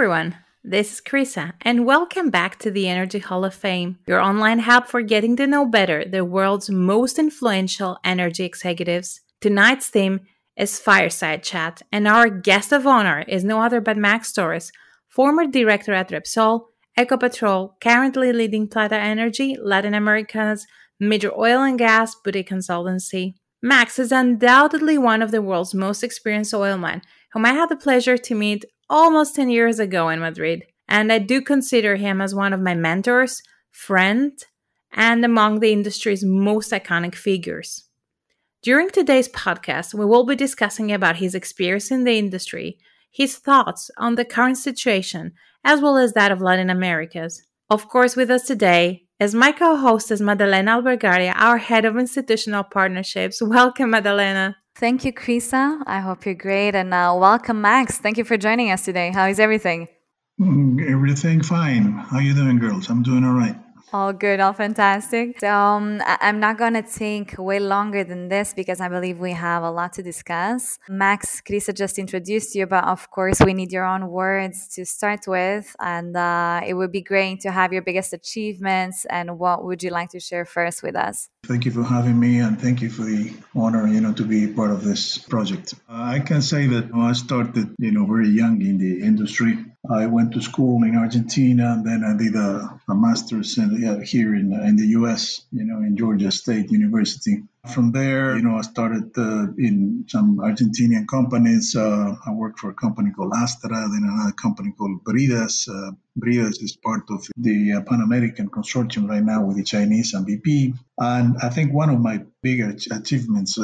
Everyone. This is Chryssa, and welcome back to the Energy Hall of Fame, your online hub for getting to know better the world's most influential energy executives. Tonight's theme is Fireside Chat, and our guest of honor is no other but Max Torres, former director at Repsol, Ecopetrol, currently leading Plata Energy, Latin America's major oil and gas boutique consultancy. Max is undoubtedly one of the world's most experienced oilmen, whom I had the pleasure to meet almost 10 years ago in Madrid. And I do consider him as one of my mentors, friend, and among the industry's most iconic figures. During today's podcast, we will be discussing about his experience in the industry, his thoughts on the current situation, as well as that of Latin America's. Of course, with us today is my co-hostess Madalena Albergaria, our head of institutional partnerships. Welcome, Madalena. Thank you, Chryssa. I hope you're great. And uh, welcome, Max. Thank you for joining us today. How is everything? Mm, everything fine. How you doing, girls? I'm doing all right. All good, all fantastic. So um, I- am not going to take way longer than this because I believe we have a lot to discuss. Max, Chryssa just introduced you, but of course, we need your own words to start with. And uh, it would be great to have your biggest achievements and what would you like to share first with us? Thank you for having me, and thank you for the honor, you know, to be part of this project. Uh, I can say that I started, you know, very young in the industry. I went to school in Argentina, and then I did a, a master's in, uh, here in, in the U.S., you know, in Georgia State University. From there, you know, I started uh, in some Argentinian companies. Uh, I worked for a company called Astra, then another company called Bridas. Uh, Bridas is part of the uh, Pan American consortium right now with the Chinese and BP. And I think one of my bigger achievements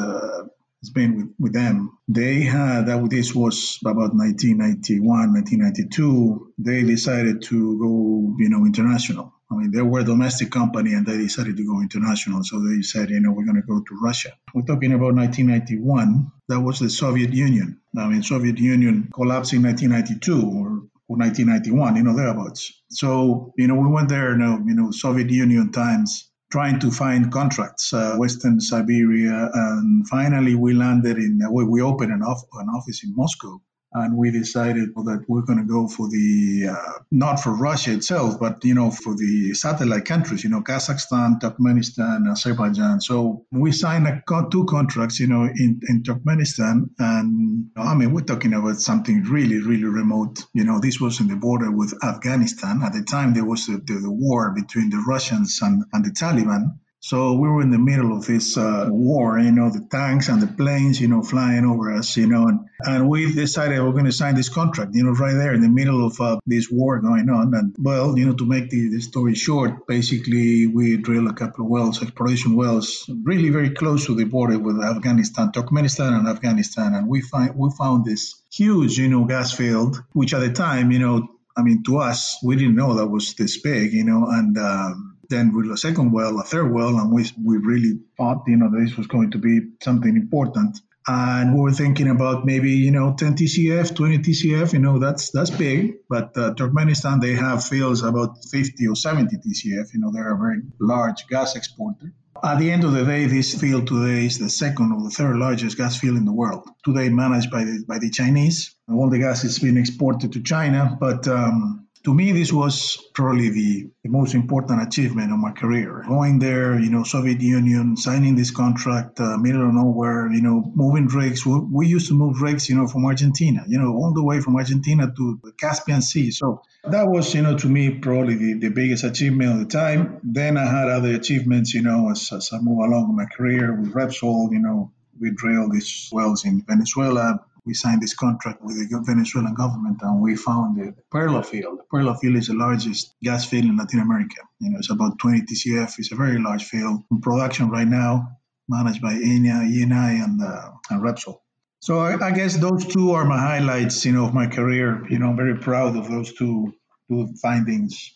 been with, with them. They had, that this was about 1991, 1992, they decided to go, you know, international I mean, they were a domestic company and they decided to go international. So they said, you know, we're going to go to Russia. We're talking about 1991. That was the Soviet Union. I mean, Soviet Union collapsed in 1992 or, or 1991, you know, thereabouts. So, you know, we went there, you know, you know Soviet Union times trying to find contracts, uh, Western Siberia, and finally we landed in, we, we opened an, off, an office in Moscow and we decided that we're going to go for the uh, not for Russia itself, but you know for the satellite countries, you know Kazakhstan, Turkmenistan, Azerbaijan. So we signed a, two contracts, you know, in, in Turkmenistan, and I mean we're talking about something really, really remote. You know, this was in the border with Afghanistan. At the time, there was the, the, the war between the Russians and, and the Taliban. So we were in the middle of this uh, war, you know, the tanks and the planes, you know, flying over us, you know, and, and we decided we're going to sign this contract, you know, right there in the middle of uh, this war going on. And well, you know, to make the, the story short, basically we drilled a couple of wells, exploration wells, really very close to the border with Afghanistan, Turkmenistan and Afghanistan. And we find we found this huge, you know, gas field, which at the time, you know, I mean, to us, we didn't know that was this big, you know, and um, then with a second well, a third well, and we we really thought you know this was going to be something important. And we were thinking about maybe you know 10 TCF, 20 TCF. You know that's that's big, but uh, Turkmenistan they have fields about 50 or 70 TCF. You know they're a very large gas exporter. At the end of the day, this field today is the second or the third largest gas field in the world. Today managed by the by the Chinese. All the gas is being exported to China, but um, to me, this was probably the, the, most important achievement of my career. Going there, you know, Soviet Union, signing this contract, uh, middle of nowhere, you know, moving rigs. We, we, used to move rigs, you know, from Argentina, you know, all the way from Argentina to the Caspian Sea. So that was, you know, to me, probably the, the biggest achievement of the time. Then I had other achievements, you know, as, as I move along my career with Repsol, you know, we drilled these wells in Venezuela, we signed this contract with the Venezuelan government and we found the Perla field. Perla field is the largest gas field in Latin America. You know, it's about 20 TCF. It's a very large field in production right now, managed by Eni, Eni and, uh, and Repsol. So I, I, guess those two are my highlights, you know, of my career. You know, I'm very proud of those two two findings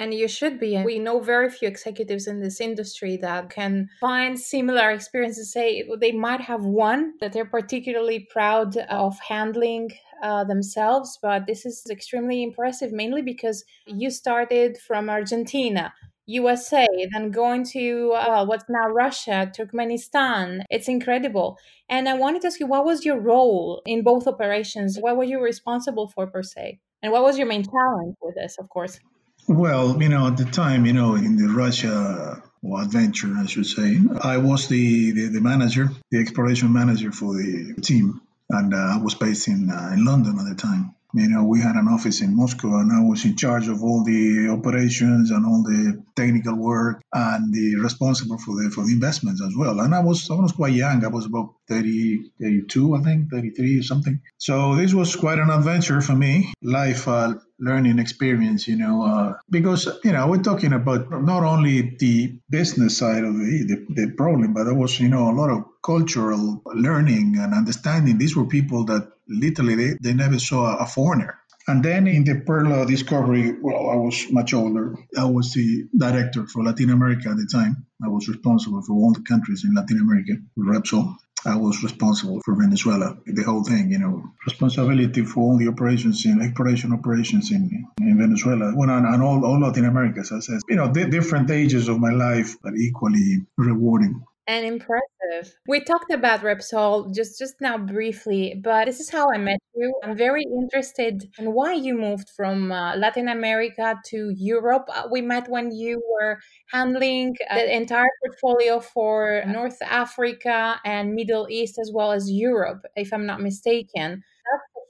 and you should be. We know very few executives in this industry that can find similar experiences. Say they might have one that they're particularly proud of handling uh, themselves, but this is extremely impressive, mainly because you started from Argentina. USA, then going to uh, what's now Russia, Turkmenistan. It's incredible. And I wanted to ask you, what was your role in both operations? What were you responsible for, per se? And what was your main challenge with this, of course? Well, you know, at the time, you know, in the Russia adventure, I should say, I was the, the, the manager, the exploration manager for the team. And uh, I was based in, uh, in London at the time. You know, we had an office in Moscow, and I was in charge of all the operations and all the technical work, and the responsible for the for the investments as well. And I was I was quite young. I was about 30, 32, I think, 33 or something. So this was quite an adventure for me. Life uh, learning experience, you know, uh, because, you know, we're talking about not only the business side of the, the, the, problem, but there was, you know, a lot of cultural learning and understanding. These were people that literally they, they never saw a foreigner. And then in the Perla Discovery, well, I was much older. I was the director for Latin America at the time. I was responsible for all the countries in Latin America, Repsol. I was responsible for Venezuela, the whole thing, you know, responsibility for all the operations in exploration operations in, in Venezuela, well, and, and all, all Latin America. So I said, you know, different ages of my life, but equally rewarding and impressive. We talked about Repsol just just now briefly, but this is how I met you. I'm very interested in why you moved from uh, Latin America to Europe. Uh, we met when you were handling uh, the entire portfolio for North Africa and Middle East as well as Europe, if I'm not mistaken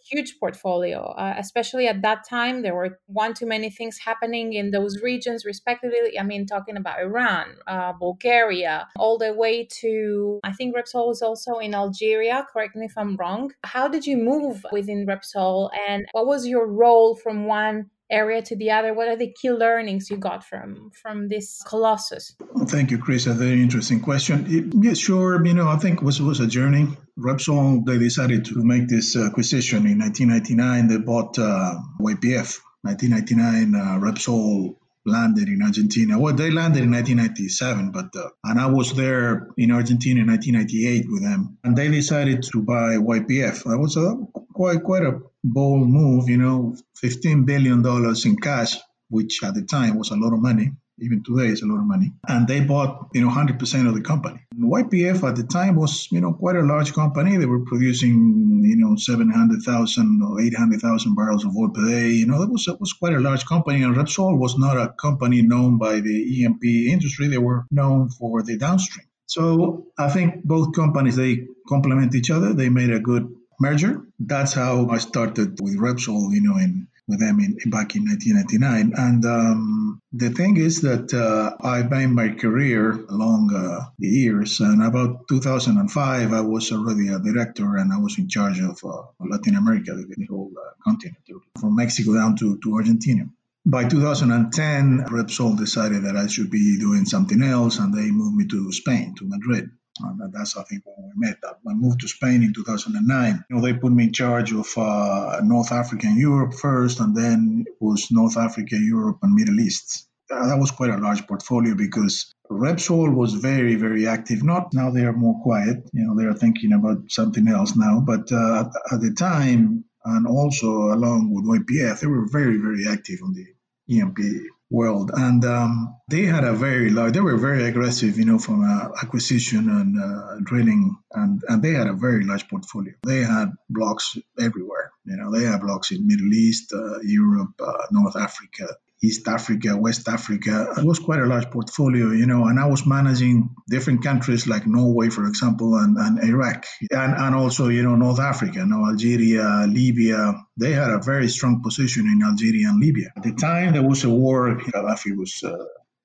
huge portfolio, uh, especially at that time. There were one too many things happening in those regions, respectively. I mean, talking about Iran, uh, Bulgaria, all the way to, I think Repsol was also in Algeria. Correct me if I'm wrong. How did you move within Repsol, and what was your role from one area to the other? What are the key learnings you got from from this colossus? Well, thank you, Chris. A very interesting question. It, yeah, sure. You know, I think it was was a journey. Repsol they decided to make this acquisition in 1999. They bought uh, YPF. 1999, uh, Repsol landed in Argentina. Well, they landed in 1997, but uh, and I was there in Argentina in 1998 with them, and they decided to buy YPF. That was a quite quite a bold move, you know, 15 billion dollars in cash, which at the time was a lot of money even today is a lot of money. And they bought, you know, 100% of the company. YPF at the time was, you know, quite a large company. They were producing, you know, 700,000 or 800,000 barrels of oil per day. You know, that was, that was quite a large company. And Repsol was not a company known by the E&P industry. They were known for the downstream. So I think both companies, they complement each other. They made a good merger. That's how I started with Repsol, you know, in with them in, back in 1999. And um, the thing is that uh, I made my career along uh, the years. And about 2005, I was already a director and I was in charge of uh, Latin America, the whole uh, continent, from Mexico down to, to Argentina. By 2010, Repsol decided that I should be doing something else, and they moved me to Spain, to Madrid. And that's, I think, when we met. I moved to Spain in 2009. You know, they put me in charge of uh, North Africa and Europe first, and then it was North Africa, Europe, and Middle East. Uh, that was quite a large portfolio because Repsol was very, very active. Not now they are more quiet. You know, they are thinking about something else now. But uh, at, the time, and also along with YPF, they were very, very active on the E&P world. And um, they had a very large, they were very aggressive, you know, from uh, acquisition and uh, drilling, and, and they had a very large portfolio. They had blocks everywhere. You know, they had blocks in Middle East, uh, Europe, uh, North Africa, East Africa, West Africa. It was quite a large portfolio, you know, and I was managing different countries like Norway, for example, and, and Iraq, and, and also, you know, North Africa, you know, Algeria, Libya. They had a very strong position in Algeria and Libya. At the time, there was a war. Gaddafi was, uh,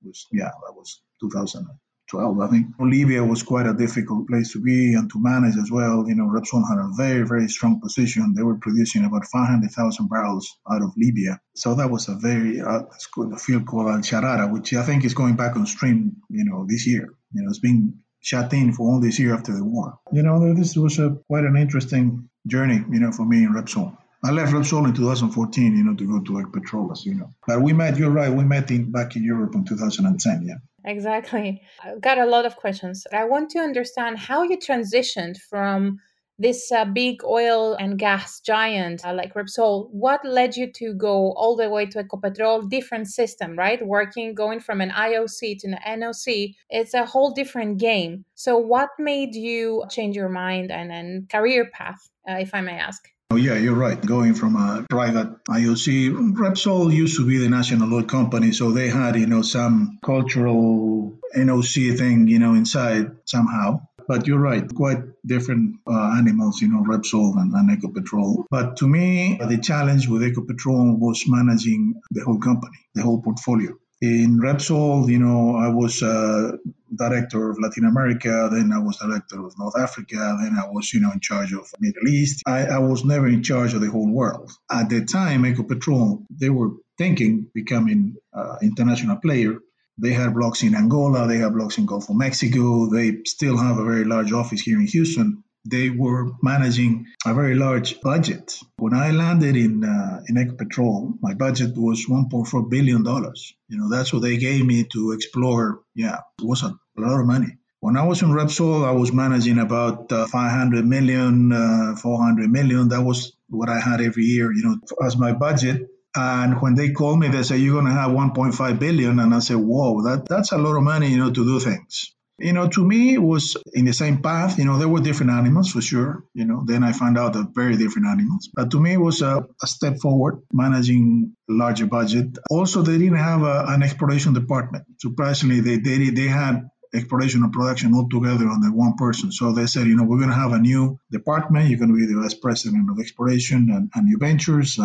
was yeah, that was 2000. 12, I think. Libya was quite a difficult place to be and to manage as well. You know, Repsol had a very, very strong position. They were producing about 500,000 barrels out of Libya. So that was a very, uh, it's called a field called Al Sharara, which I think is going back on stream, you know, this year. You know, it's been shut in for all this year after the war. You know, this was a, quite an interesting journey, you know, for me in Repsol. I left Repsol in 2014, you know, to go to Ecopetrol, you know. But we met, you're right, we met in, back in Europe in 2010, yeah. Exactly. I've got a lot of questions. I want to understand how you transitioned from this uh, big oil and gas giant uh, like Repsol, what led you to go all the way to Ecopetrol? Different system, right? Working, going from an IOC to an NOC, it's a whole different game. So, what made you change your mind and, and career path, uh, if I may ask? Oh, yeah, you're right. Going from a private IOC, Repsol used to be the national oil company, so they had, you know, some cultural NOC thing, you know, inside somehow. But you're right, quite different uh, animals, you know, Repsol and, and Ecopetrol. But to me, the challenge with Ecopetrol was managing the whole company, the whole portfolio. In Repsol, you know, I was uh, director of Latin America, then I was director of North Africa, then I was, you know, in charge of Middle East. I, I was never in charge of the whole world. At the time, Ecopetrol, they were thinking becoming uh, international player. They had blocks in Angola, they have blocks in Gulf of Mexico. They still have a very large office here in Houston they were managing a very large budget. When I landed in uh, in Ecopetrol, my budget was 1.4 billion dollars. You know, that's what they gave me to explore. Yeah, it was a, lot of money. When I was in Repsol, I was managing about uh, 500 million, uh, 400 million. That was what I had every year, you know, as my budget. And when they called me, they said, you're going to have 1.5 billion. And I said, whoa, that, that's a lot of money, you know, to do things. You know, to me, it was in the same path. You know, there were different animals for sure. You know, then I found out that very different animals. But to me, it was a, a step forward, managing larger budget. Also, they didn't have a, an exploration department. Surprisingly, they, they, they had exploration and production all together under one person. So they said, you know, we're going to have a new department. You're going to be the vice president of exploration and, and new ventures. Uh,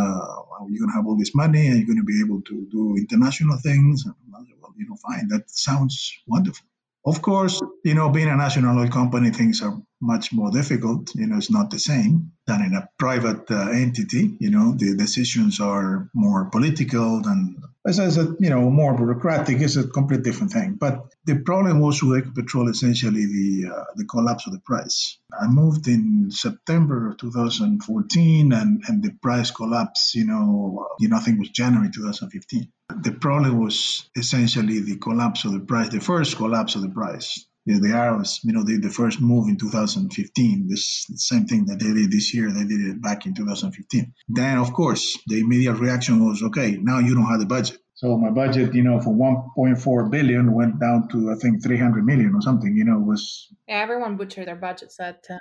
you're going to have all this money and you're going to be able to do international things. And, well, you know, fine. That sounds wonderful. Of course, you know, being a national oil company, things are much more difficult. You know, it's not the same than in a private uh, entity. You know, the decisions are more political than, as I said, you know, more bureaucratic. It's a completely different thing. But the problem was with Ecopetrol essentially the uh, the collapse of the price. I moved in September of 2014, and and the price collapsed. You know, you know, I think it was January 2015 the problem was essentially the collapse of the price, the first collapse of the price. The, the Arabs, you know, did the first move in 2015. This the same thing that they did this year, they did it back in 2015. Then, of course, the immediate reaction was, okay, now you don't have the budget. So my budget, you know, for 1.4 billion went down to I think 300 million or something. You know, was yeah, everyone butchered their budgets at uh,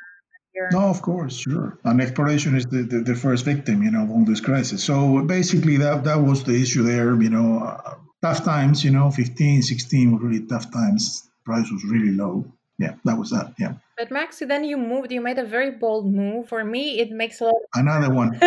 no, of course, sure. And exploration is the, the, the, first victim, you know, of all this crisis. So basically, that that was the issue there. You know, uh, tough times. You know, 15, 16 were really tough times. Price was really low. Yeah, that was that. Yeah. But Maxi, then you moved. You made a very bold move. For me, it makes a lot. Another one.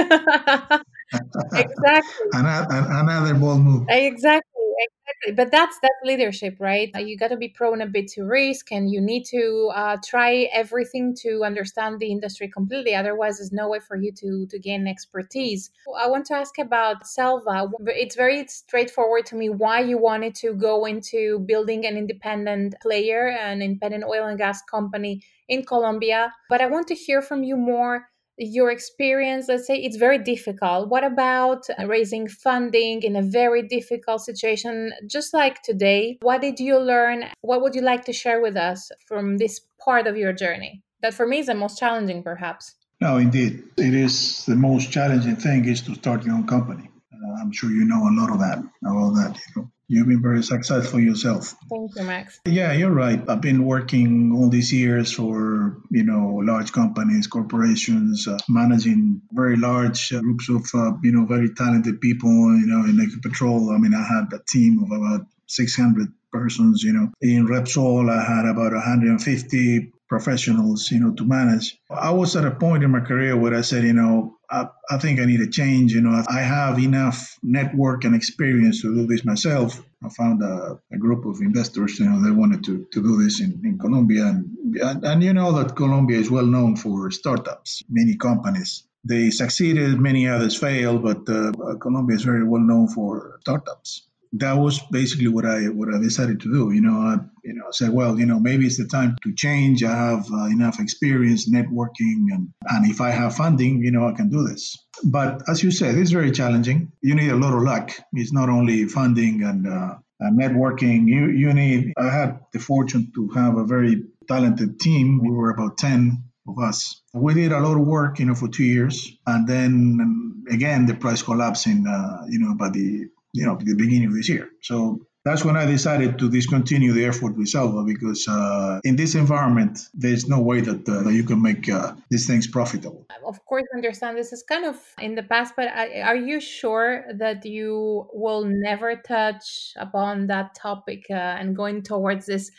exactly. another, another bold move. Exactly exactly but that's that leadership right? Uh, you got to be prone a bit to risk and you need to uh, try everything to understand the industry completely otherwise there's no way for you to to gain expertise. I want to ask about selva. It's very straightforward to me why you wanted to go into building an independent player an independent oil and gas company in colombia but i want to hear from you more your experience let's say it's very difficult. What about raising funding in a very difficult situation just like today? What did you learn? What would you like to share with us from this part of your journey that for me is the most challenging perhaps? No indeed. It is the most challenging thing is to start your own company i'm sure you know a lot of that about that you know You've been very successful yourself. Thank you, Max. Yeah, you're right. I've been working all these years for, you know, large companies, corporations, uh, managing very large uh, groups of, uh, you know, very talented people, you know, in Ecopetrol. I mean, I had a team of about 600 persons, you know. In Repsol, I had about 150 professionals, you know, to manage. I was at a point in my career where I said, you know, I, I think I need a change. You know, I have enough network and experience to do this myself. I found a, a group of investors, you know, they wanted to, to do this in, in Colombia. And, and, and you know that Colombia is well known for startups, many companies. They succeeded, many others failed, but uh, Colombia is very well known for startups that was basically what I what I decided to do. You know, I you know said, well, you know, maybe it's the time to change. I have uh, enough experience networking, and and if I have funding, you know, I can do this. But as you said, it's very challenging. You need a lot of luck. It's not only funding and uh, and networking. You you need. I had the fortune to have a very talented team. We were about ten of us. We did a lot of work, you know, for two years, and then um, again the price collapsed in, uh, you know, by the you know, the beginning of this year. So that's when I decided to discontinue the effort with Selva because uh, in this environment, there's no way that, uh, that you can make uh, these things profitable. Of course, I understand this is kind of in the past, but are you sure that you will never touch upon that topic uh, and going towards this?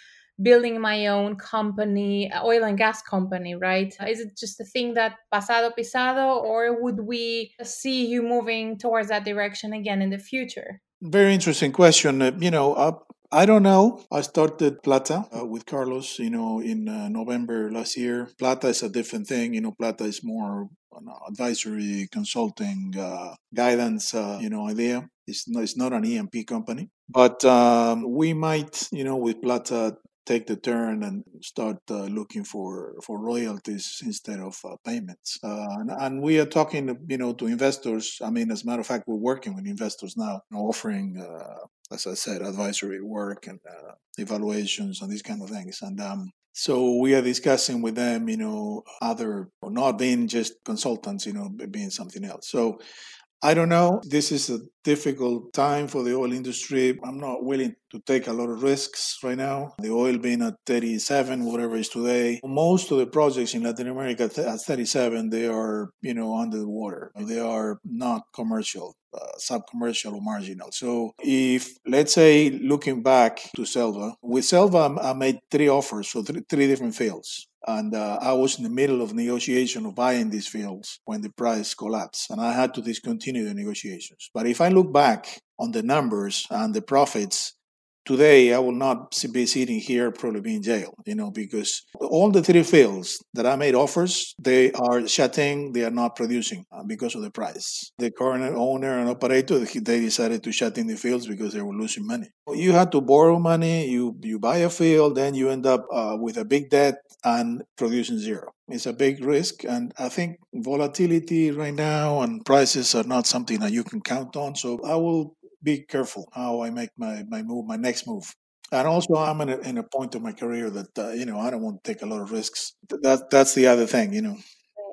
Building my own company, oil and gas company, right? Is it just a thing that pasado pisado, or would we see you moving towards that direction again in the future? Very interesting question. Uh, you know, uh, I don't know. I started Plata uh, with Carlos, you know, in uh, November last year. Plata is a different thing. You know, Plata is more advisory, consulting, uh, guidance, uh, you know, idea. It's not, it's not an E&P company. But um, we might, you know, with Plata take the turn and start uh, looking for, for royalties instead of uh, payments. Uh, and, and, we are talking, you know, to investors. I mean, as a matter of fact, we're working with investors now, offering, uh, as I said, advisory work and uh, evaluations and these kind of things. And um, so we are discussing with them, you know, other, not being just consultants, you know, being something else. So I don't know. This is a difficult time for the oil industry. I'm not willing to take a lot of risks right now. The oil being at 37, whatever is today. Most of the projects in Latin America at 37, they are, you know, under the water. They are not commercial. Uh, sub-commercial or marginal. So if let's say looking back to Selva, with Selva I made three offers for three, different fields. And uh, I was in the middle of negotiation of buying these fields when the price collapsed, and I had to discontinue the negotiations. But if I look back on the numbers and the profits, today I will not be sitting here, probably be in jail, you know, because all the three fields that I made offers, they are shutting, they are not producing uh, because of the price. The current owner and operator, they decided to shut in the fields because they were losing money. You had to borrow money, you, you buy a field, then you end up uh, with a big debt and producing zero. It's a big risk, and I think volatility right now and prices are not something that you can count on. So I will be careful how I make my, my move, my next move. And also, I'm in a, in a point of my career that uh, you know I don't want to take a lot of risks. That that's the other thing, you know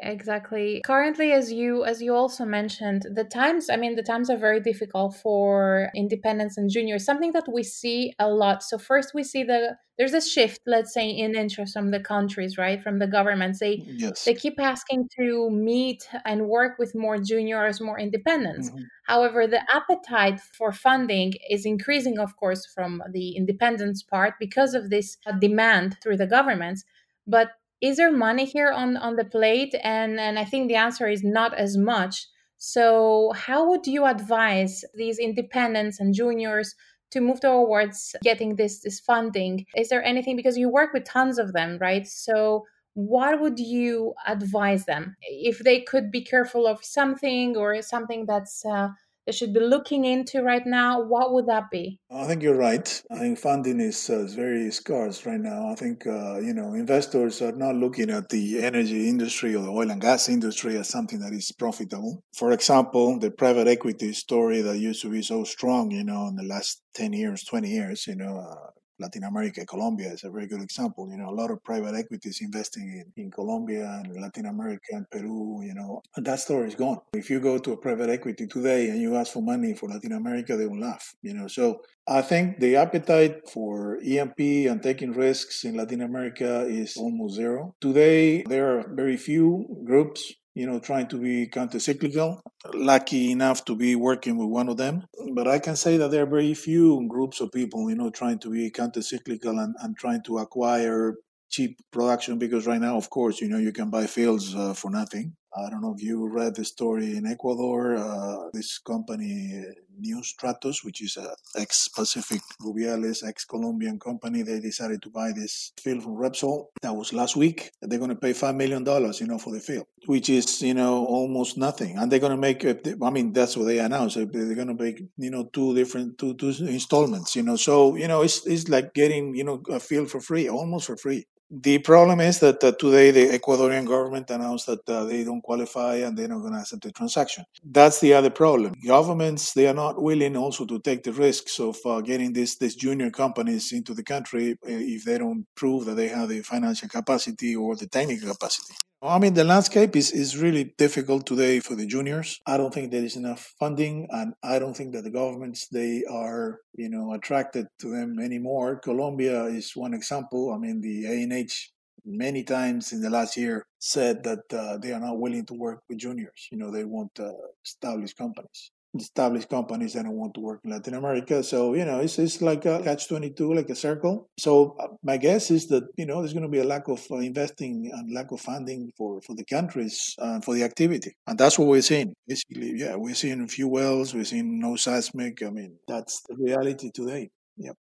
exactly. Currently as you as you also mentioned the times i mean the times are very difficult for independents and juniors something that we see a lot. So first we see the there's a shift let's say in interest from the countries right from the governments. They yes. they keep asking to meet and work with more juniors more independents. Mm-hmm. however the appetite for funding is increasing of course from the independence part because of this demand through the governments. But is there money here on on the plate? And and i think the answer is not as much. So how would you advise these independents and juniors to move towards getting this this funding? Is there anything because you work with tons of them right? So what would you advise them? If they could be careful of something or something that's uh, should be looking into right now, what would that be? I think you're right. I think funding is, uh, is very scarce right now. I think uh, you know investors are not looking at the energy industry or the oil and gas industry as something that is profitable. For example, the private equity story that used to be so strong, you know, in the last 10 years, 20 years, you know, uh, Latin America, Colombia is a very good example. You know, a lot of private equities investing in, in Colombia and Latin America and Peru, you know, that story is gone. If you go to a private equity today and you ask for money for Latin America, they will laugh, you know. So I think the appetite for E&P and taking risks in Latin America is almost zero. Today, there are very few groups you know, trying to be counter-cyclical. Lucky enough to be working with one of them. But I can say that there are very few groups of people, you know, trying to be counter-cyclical and, and trying to acquire cheap production because right now, of course, you know, you can buy fields uh, for nothing. I don't know if you read the story in Ecuador. Uh, this company, New Stratus, which is a ex-Pacific Rubiales, ex-Colombian company, they decided to buy this field from Repsol. That was last week. They're going to pay five million dollars, you know, for the field, which is you know almost nothing. And they're going to make. I mean, that's what they announced. They're going to make you know two different two two installments. You know, so you know it's it's like getting you know a field for free, almost for free. The problem is that uh, today the Ecuadorian government announced that uh, they don't qualify and they're not going to accept the transaction. That's the other problem. Governments they are not willing also to take the risks of uh, getting these these junior companies into the country uh, if they don't prove that they have the financial capacity or the technical capacity. I mean, the landscape is, is really difficult today for the juniors. I don't think there is enough funding, and I don't think that the governments they are you know attracted to them anymore. Colombia is one example. I mean, the ANH many times in the last year said that uh, they are not willing to work with juniors. You know, they want uh, established companies established companies that don't want to work in Latin America. So, you know, it's, it's like a catch 22, like a circle. So, uh, my guess is that, you know, there's going to be a lack of uh, investing and lack of funding for, for the countries uh, for the activity. And that's what we're seeing. Basically, yeah, we're seeing few wells, we're seeing no seismic. I mean, that's the reality today. Yep.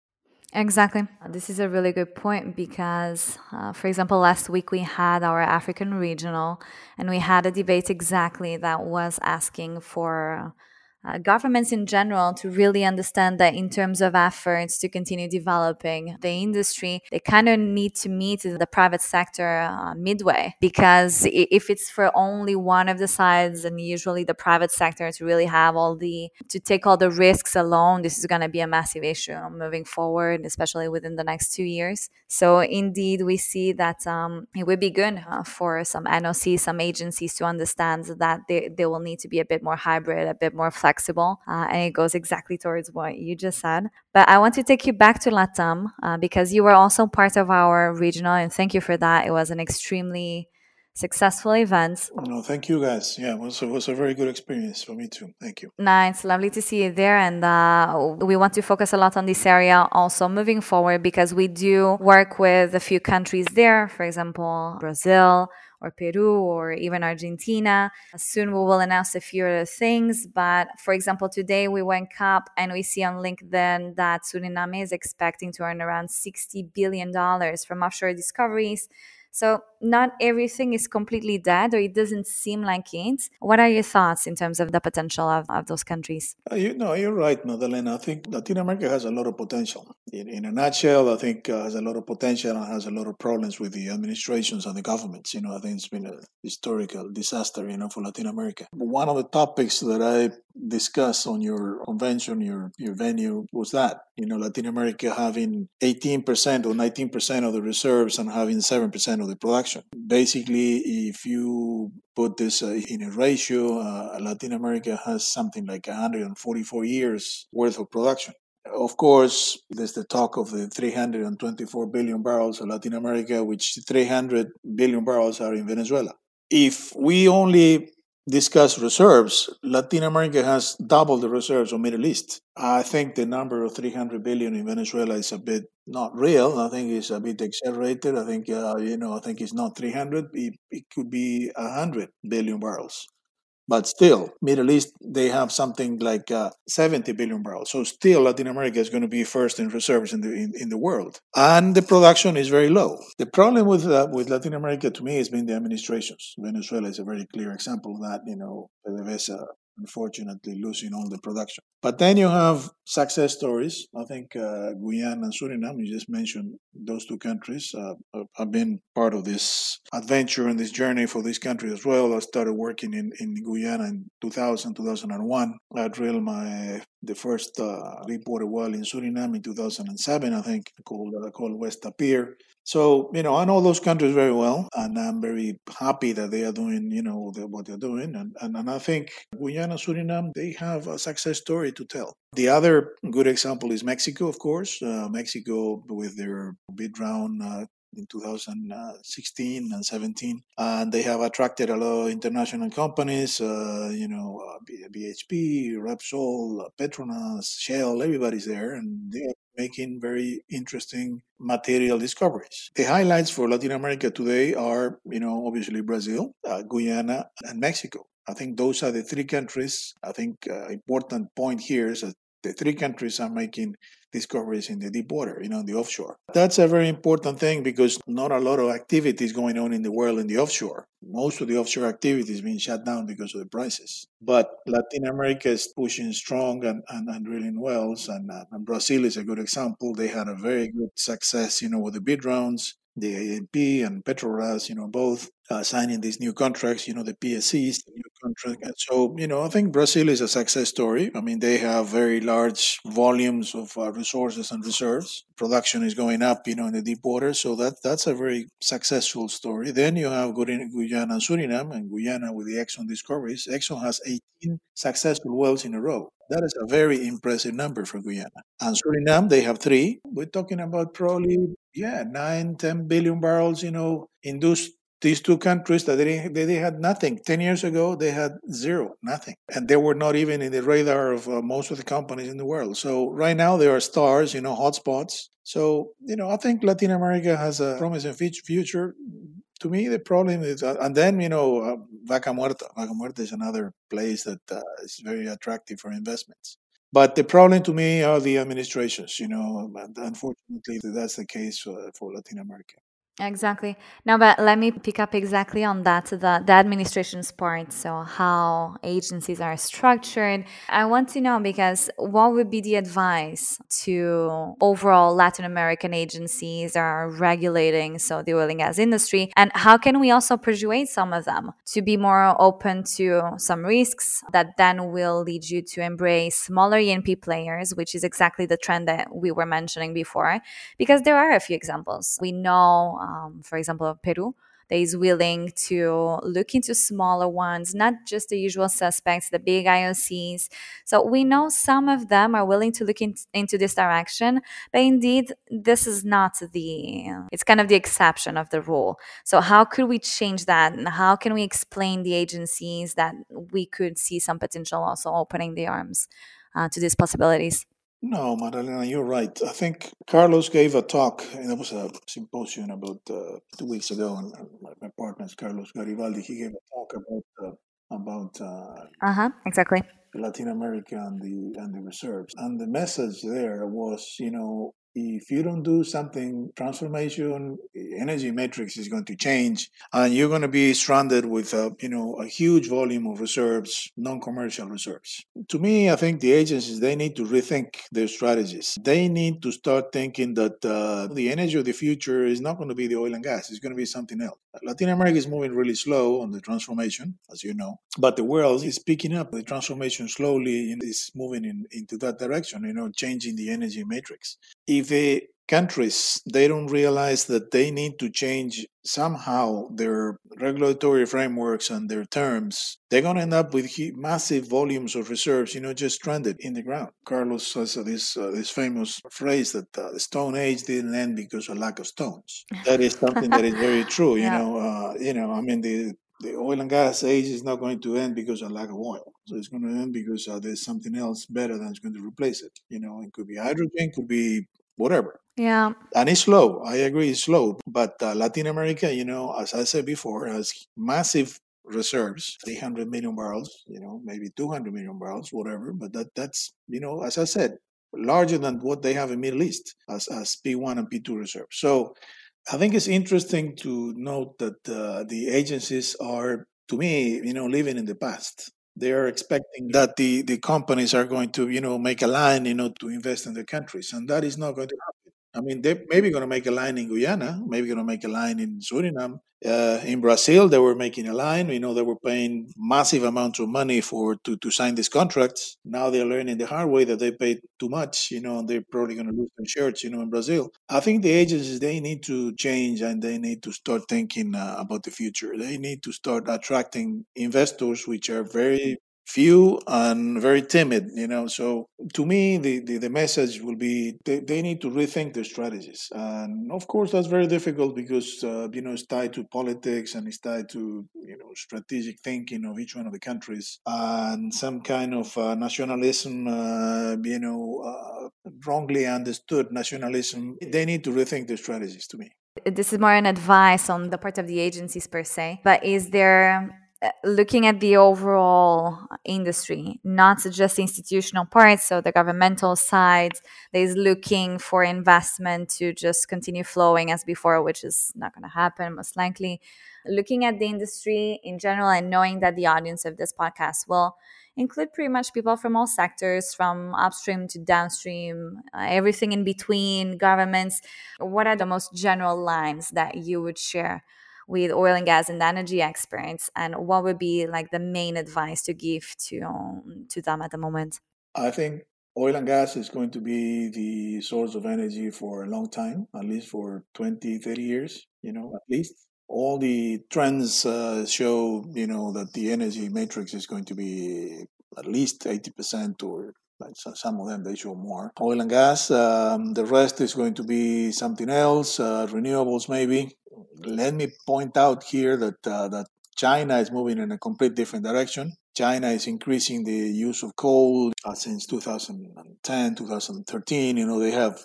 Exactly. This is a really good point because, uh, for example, last week we had our African regional and we had a debate exactly that was asking for uh, governments in general to really understand that in terms of efforts to continue developing the industry, they kind of need to meet the private sector uh, midway because if it's for only one of the sides and usually the private sector to really have all the to take all the risks alone, this is going to be a massive issue moving forward, especially within the next two years. So indeed, we see that um, it would be good uh, for some NOC, some agencies to understand that they, they will need to be a bit more hybrid, a bit more flexible flexible, uh, and it goes exactly towards what you just said. But I want to take you back to LATAM uh, because you were also part of our regional, and thank you for that. It was an extremely successful event. No, thank you guys. Yeah, it was, it was a very good experience for me too. Thank you. Nice. Lovely to see you there. And uh, we want to focus a lot on this area also moving forward because we do work with a few countries there, for example, Brazil or Peru or even Argentina. Soon we will announce a few other things. But for example, today we went up and we see on LinkedIn that Suriname is expecting to earn around $60 billion from offshore discoveries so not everything is completely dead, or it doesn't seem like it. What are your thoughts in terms of the potential of, of those countries? Uh, you know, you're right, Madalena. I think Latin America has a lot of potential. In, in a nutshell, I think uh, has a lot of potential and has a lot of problems with the administrations and the governments. You know, I think it's been a historical disaster, you know, for Latin America. One of the topics that I discussed on your convention, your your venue, was that you know Latin America having 18% or 19% of the reserves and having 7% of the production. Basically, if you put this uh, in a ratio, uh, Latin America has something like 144 years worth of production. Of course, there's the talk of the 324 billion barrels of Latin America, which 300 billion barrels are in Venezuela. If we only discuss reserves, Latin America has double the reserves of Middle East. I think the number of 300 billion in Venezuela is a bit not real. I think it's a bit exaggerated. I think, uh, you know, I think it's not 300. It, it could be 100 billion barrels. But still, Middle East, they have something like uh, 70 billion barrels. So still, Latin America is going to be first in reserves in the in, in the world, and the production is very low. The problem with uh, with Latin America, to me, has been the administrations. Venezuela is a very clear example of that. You know, PDVSA unfortunately losing all the production. But then you have success stories. I think uh, Guyana and Suriname, you just mentioned those two countries. Uh, I've been part of this adventure and this journey for this country as well. I started working in, in Guyana in 2000, 2001. I drilled my the first uh, deepwater well in Suriname in 2007, I think, called, uh, called West Tapir. So, you know, I know those countries very well, and I'm very happy that they are doing, you know, what they're doing. And, and, and I think Guyana, Suriname, they have a success story to tell. The other good example is Mexico, of course. Uh, Mexico, with their bid round uh, in 2016 and 17 and they have attracted a lot of international companies uh, you know uh, bhp repsol petronas shell everybody's there and they are making very interesting material discoveries the highlights for latin america today are you know obviously brazil uh, guyana and mexico I think those are the three countries. I think uh, important point here is that the three countries are making discoveries in the deep water, you know, in the offshore. That's a very important thing because not a lot of activities going on in the world in the offshore. Most of the offshore activities being shut down because of the prices. But Latin America is pushing strong and, and, and drilling wells, and, uh, and Brazil is a good example. They had a very good success, you know, with the bid rounds the ANP and Petrobras, you know, both uh, signing these new contracts, you know, the PSCs, the new contract. And so, you know, I think Brazil is a success story. I mean, they have very large volumes of uh, resources and reserves. Production is going up, you know, in the deep water. So that that's a very successful story. Then you have Guyana and Suriname, and Guyana with the Exxon discoveries. Exxon has 18 successful wells in a row. That is a very impressive number for Guyana. And Suriname, they have three. We're talking about probably, yeah, nine, 10 billion barrels, you know, in those these two countries that they, they, they, had nothing. 10 years ago they had zero nothing. And they were not even in the radar of uh, most of the companies in the world. So right now they are stars you know hotspots. So you know i think latin america has a promising future. To me the problem is uh, and then you know uh, vaca muerta. Vaca muerta is another place that uh, is very attractive for investments. But the problem to me are the administrations you know unfortunately that's the case uh, for latin america Exactly. Now, but let me pick up exactly on that, the, the administration's part. So, how agencies are structured. I want to know because what would be the advice to overall Latin American agencies are regulating so the oil and gas industry, and how can we also persuade some of them to be more open to some risks that then will lead you to embrace smaller E&P players, which is exactly the trend that we were mentioning before, because there are a few examples. We know um, for example, Peru, that is willing to look into smaller ones, not just the usual suspects, the big IOCs. So we know some of them are willing to look in, into this direction, but indeed, this is not the, it's kind of the exception of the rule. So how could we change that? And how can we explain the agencies that we could see some potential also opening the arms uh, to these possibilities? No, Madalena, you're right. I think Carlos gave a talk, and it was a symposium about uh, two weeks ago, and my, my partner Carlos Garibaldi. He gave a talk about uh, about uh huh, exactly Latin America and the and the reserves, and the message there was, you know, if you don't do something, transformation, energy matrix is going to change, and you're going to be stranded with a you know a huge volume of reserves, non-commercial reserves. To me, I think the agencies they need to rethink their strategies. They need to start thinking that uh, the energy of the future is not going to be the oil and gas; it's going to be something else. Latin America is moving really slow on the transformation, as you know, but the world is picking up the transformation slowly and is moving in, into that direction. You know, changing the energy matrix. If the countries they don't realize that they need to change somehow their regulatory frameworks and their terms they're going to end up with massive volumes of reserves you know just stranded in the ground carlos has this uh, this famous phrase that uh, the stone age didn't end because of lack of stones that is something that is very true you yeah. know uh, you know i mean the the oil and gas age is not going to end because of lack of oil. So it's going to end because uh, there's something else better that's going to replace it. You know, it could be hydrogen, could be whatever. Yeah. And it's slow. I agree, it's slow. But uh, Latin America, you know, as I said before, has massive reserves 300 million barrels you know maybe 200 million barrels whatever but that that's you know as i said larger than what they have in middle east as, as p1 and p2 reserves so i think it's interesting to note that uh, the agencies are to me you know living in the past they are expecting that the, the companies are going to, you know, make a line, you know, to invest in the countries. And that is not going to happen. I mean, they're maybe going to make a line in Guyana, maybe going to make a line in Suriname. Uh, in Brazil, they were making a line. You know, they were paying massive amounts of money for to, to sign these contracts. Now they're learning the hard way that they paid too much. You know, and they're probably going to lose their shirts. You know, in Brazil, I think the agencies they need to change and they need to start thinking uh, about the future. They need to start attracting investors, which are very few and very timid you know? So to me the, the, the, message will be they, they need to rethink their strategies. And of course that's very difficult because uh, you know it's tied to politics and it's tied to you know strategic thinking of each one of the countries. And some kind of uh, nationalism uh, you know uh, wrongly understood nationalism they need to rethink their strategies to me. This is more an advice on the part of the agencies per se but is there looking at the overall industry, not just institutional parts, so the governmental side is looking for investment to just continue flowing as before, which is not going to happen most likely. Looking at the industry in general and knowing that the audience of this podcast will include pretty much people from all sectors, from upstream to downstream, uh, everything in between, governments. What are the most general lines that you would share? With oil and gas and energy experts. And what would be like the main advice to give to um, to them at the moment? I think oil and gas is going to be the source of energy for a long time, at least for 20, 30 years, you know, at least. All the trends uh, show, you know, that the energy matrix is going to be at least 80% or like some of them they show more. Oil and gas um, the rest is going to be something else uh, renewables maybe. Let me point out here that uh, that china is moving in a complete different direction. China is increasing the use of coal uh, since 2010 2013 you know they have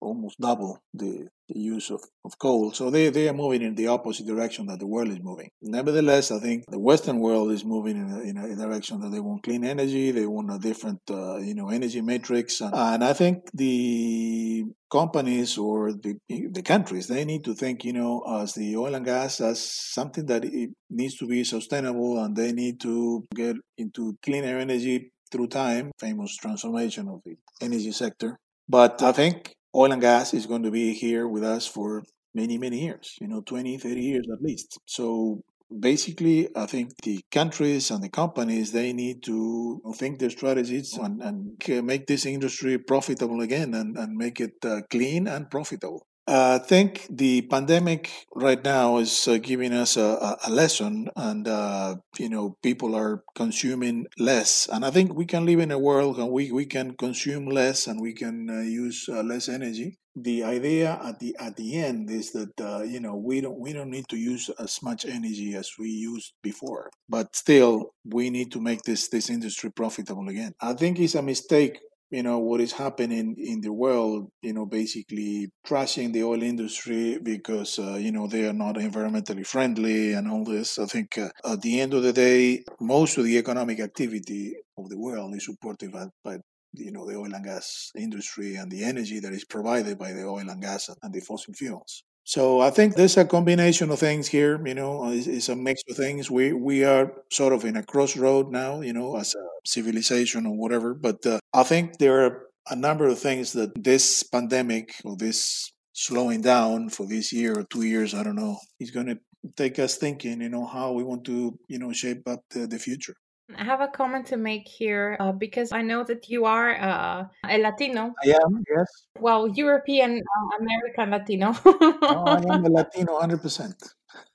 almost double the, the use of, of coal. So they, they are moving in the opposite direction that the world is moving. Nevertheless, I think the Western world is moving in a, in a direction that they want clean energy, they want a different uh, you know energy matrix, and, and I think the companies or the the countries they need to think you know as the oil and gas as something that it needs to be sustainable, and they need to get into cleaner energy through time. Famous transformation of the energy sector. But I think oil and gas is going to be here with us for many, many years, you know, 20, 30 years at least. So basically, I think the countries and the companies, they need to think their strategies and, and make this industry profitable again and, and make it uh, clean and profitable. I think the pandemic right now is uh, giving us a, a lesson, and uh, you know people are consuming less. And I think we can live in a world and we, we can consume less and we can uh, use uh, less energy. The idea at the at the end is that uh, you know we don't we don't need to use as much energy as we used before, but still we need to make this this industry profitable again. I think it's a mistake you know what is happening in the world you know basically trashing the oil industry because uh, you know they are not environmentally friendly and all this. I think uh, at the end of the day most of the economic activity of the world is supported by, by you know the oil and gas industry and the energy that is provided by the oil and gas and the fossil fuels so I think there's a combination of things here. You know, it's, it's, a mix of things. We we are sort of in a crossroad now. You know, as a civilization or whatever. But uh, I think there are a number of things that this pandemic or this slowing down for this year or two years, I don't know, is going to take us thinking. You know, how we want to you know shape up the, the future. I have a comment to make here uh, because I know that you are uh, a Latino. I am, yes. Well, European uh, American Latino. no, I am a Latino 100%.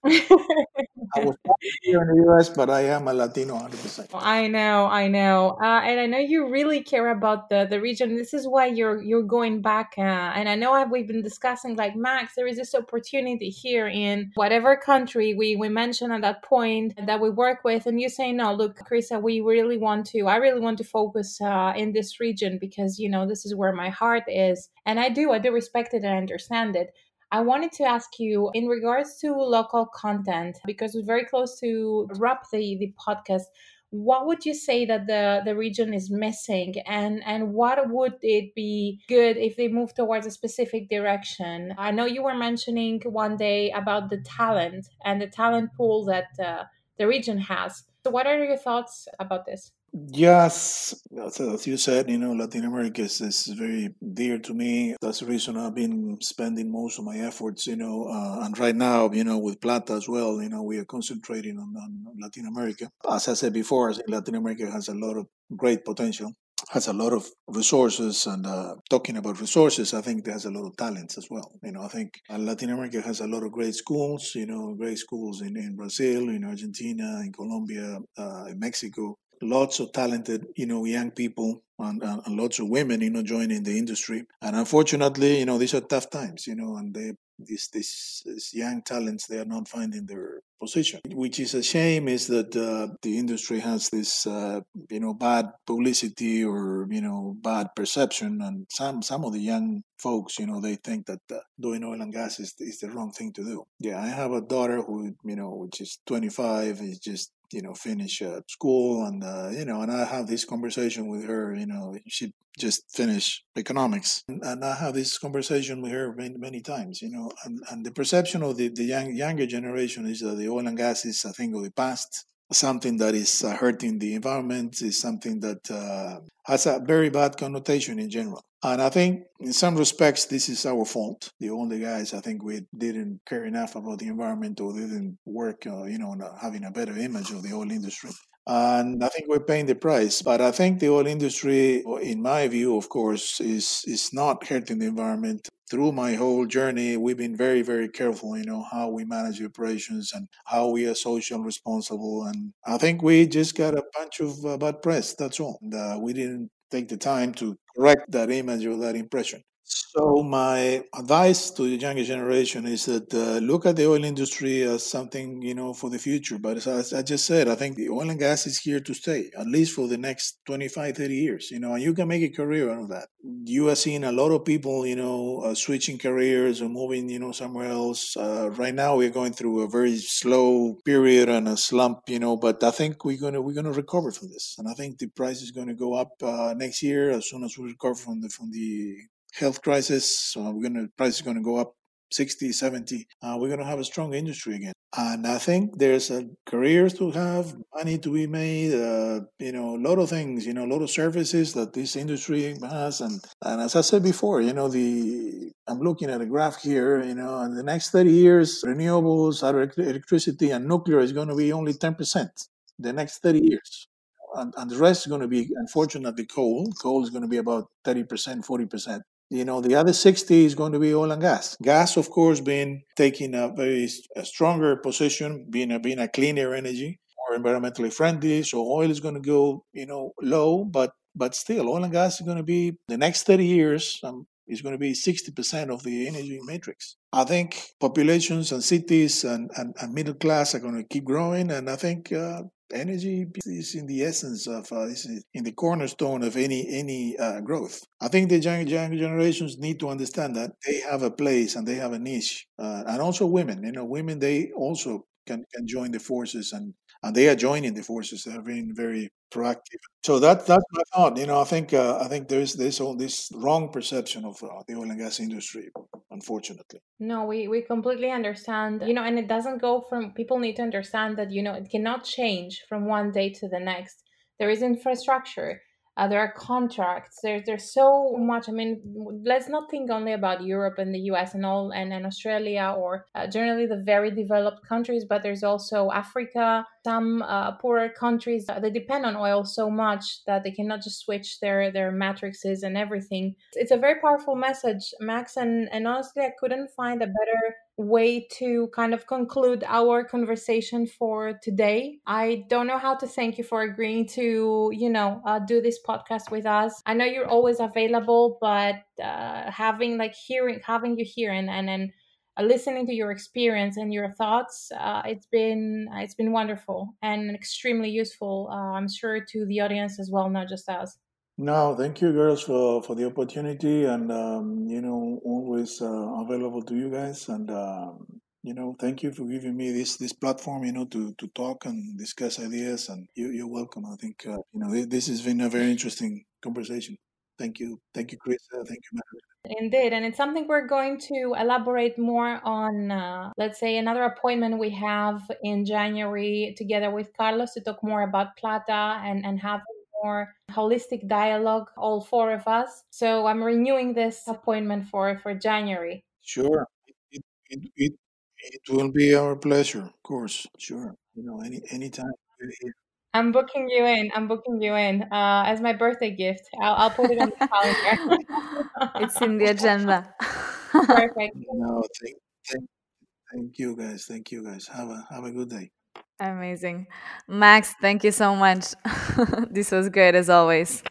I was born here in the US, but I am a Latino 100%. I know, I know, uh, and I know you really care about the the region. This is why you're you're going back, uh, and I know we've been discussing like Max. There is this opportunity here in whatever country we we mentioned at that point that we work with, and you say no. Look, Chryssa, we really want to. I really want to focus uh, in this region because you know this is where my heart is, and I do. I do respect it and understand it. I wanted to ask you in regards to local content, because we're very close to wrap the, the podcast. What would you say that the, the region is missing, and, and what would it be good if they move towards a specific direction? I know you were mentioning one day about the talent and the talent pool that uh, the region has. So, what are your thoughts about this? Yes, as you said, you know, Latin America is, is, very dear to me. That's the reason I've been spending most of my efforts, you know, uh, and right now, you know, with Plata as well, you know, we are concentrating on, on Latin America. As I said before, I Latin America has a lot of great potential, has a lot of resources, and uh, talking about resources, I think there's a lot of talents as well. You know, I think uh, Latin America has a lot of great schools, you know, great schools in, in Brazil, in Argentina, in Colombia, uh, in Mexico lots of talented, you know, young people and, and, and, lots of women, you know, joining the industry. And unfortunately, you know, these are tough times, you know, and they these, these, these young talents they are not finding their position. Which is a shame is that uh, the industry has this uh, you know bad publicity or you know bad perception. And some some of the young folks you know they think that uh, doing oil and gas is, is the wrong thing to do. Yeah i have a daughter who you know which is 25 is just you know finish uh, school and uh, you know and i have this conversation with her you know she just finished economics and, and i have this conversation with her many, many times you know and, and the perception of the, the young, younger generation is that the oil and gas is a thing of the past something that is uh, hurting the environment, is something that uh, has a very bad connotation in general. And I think in some respects, this is our fault. The only guys, I think we didn't care enough about the environment or didn't work, uh, you know, on having a better image of the oil industry. And I think we're paying the price. But I think the oil industry, in my view, of course, is, is not hurting the environment. Through my whole journey, we've been very, very careful, you know, how we manage the operations and how we are social responsible. And I think we just got a bunch of uh, bad press. That's all. And, uh, we didn't take the time to correct that image or that impression. So my advice to the younger generation is that uh, look at the oil industry as something you know for the future. But as, I just said, I think the oil and gas is here to stay at least for the next 25, 30 years. You know, and you can make a career out of that. You are seeing a lot of people, you know, uh, switching careers or moving, you know, somewhere else. Uh, right now, we're going through a very slow period and a slump, you know. But I think we're gonna we're gonna recover from this, and I think the price is going to go up uh, next year as soon as we recover from the from the health crisis. Uh, we're going to price is going to go up 60, 70. Uh, we're going to have a strong industry again. And I think there's a careers to have, money to be made, uh, you know, a lot of things, you know, a lot of services that this industry has. And, and as I said before, you know, the I'm looking at a graph here, you know, in the next 30 years, renewables, electricity, and nuclear is going to be only 10% the next 30 years. And, and the rest is going to be, unfortunately, coal. Coal is going to be about 30%, 40% you know the other 60 is going to be oil and gas. Gas of course being taking a very a stronger position being a being a cleaner energy more environmentally friendly so oil is going to go you know low but but still oil and gas is going to be the next 30 years um, is going to be 60% of the energy matrix. I think populations and cities and, and, and middle class are going to keep growing. And I think uh, energy is in the essence of uh, is in the cornerstone of any any uh, growth. I think the young, young generations need to understand that they have a place and they have a niche, uh, and also women. You know, women they also can can join the forces and and they are joining the forces. They are being very proactive. So that that's my thought. You know, I think uh, I think there's this all this wrong perception of uh, the oil and gas industry, unfortunately. No, we we completely understand. You know, and it doesn't go from. People need to understand that you know it cannot change from one day to the next. There is infrastructure uh, there are contracts. There's there's so much. I mean let's not think only about europe and the us and all and, and australia or uh, generally the very developed countries but there's also africa some uh, poorer countries. Uh, they depend on oil so much that they cannot just switch their their matrices and everything. It's a very powerful message max and and honestly i couldn't find a better way to kind of conclude our conversation for today. I don't know how to thank you for agreeing to, you know, uh, do this podcast with us. I know you're always available, but uh, having like hearing, having you here and and and uh, listening to your experience and your thoughts, uh, it's been it's been wonderful and extremely useful. Uh, I'm sure to the audience as well, not just us. No, thank you, girls, for, for the opportunity, and um, you know, always uh, available to you guys. And um, you know, thank you for giving me this this platform, you know, to to talk and discuss ideas. And you, you're welcome. I think uh, you know this has been a very interesting conversation. Thank you, thank you, Chris. Uh, thank you, Madeline. Indeed, and it's something we're going to elaborate more on. Uh, let's say another appointment we have in January together with Carlos to talk more about Plata and and have more holistic dialogue, all four of us. So I'm renewing this appointment for, for January. Sure. It, it, it, it will be our pleasure, of course. Sure. You know, any anytime. I'm booking you in. I'm booking you in uh, as my birthday gift. I'll, I'll put it on the calendar. it's in the agenda. Perfect. No, thank, thank, thank you guys. Thank you guys. Have a have a good day. Amazing. Max, thank you so much. this was great as always.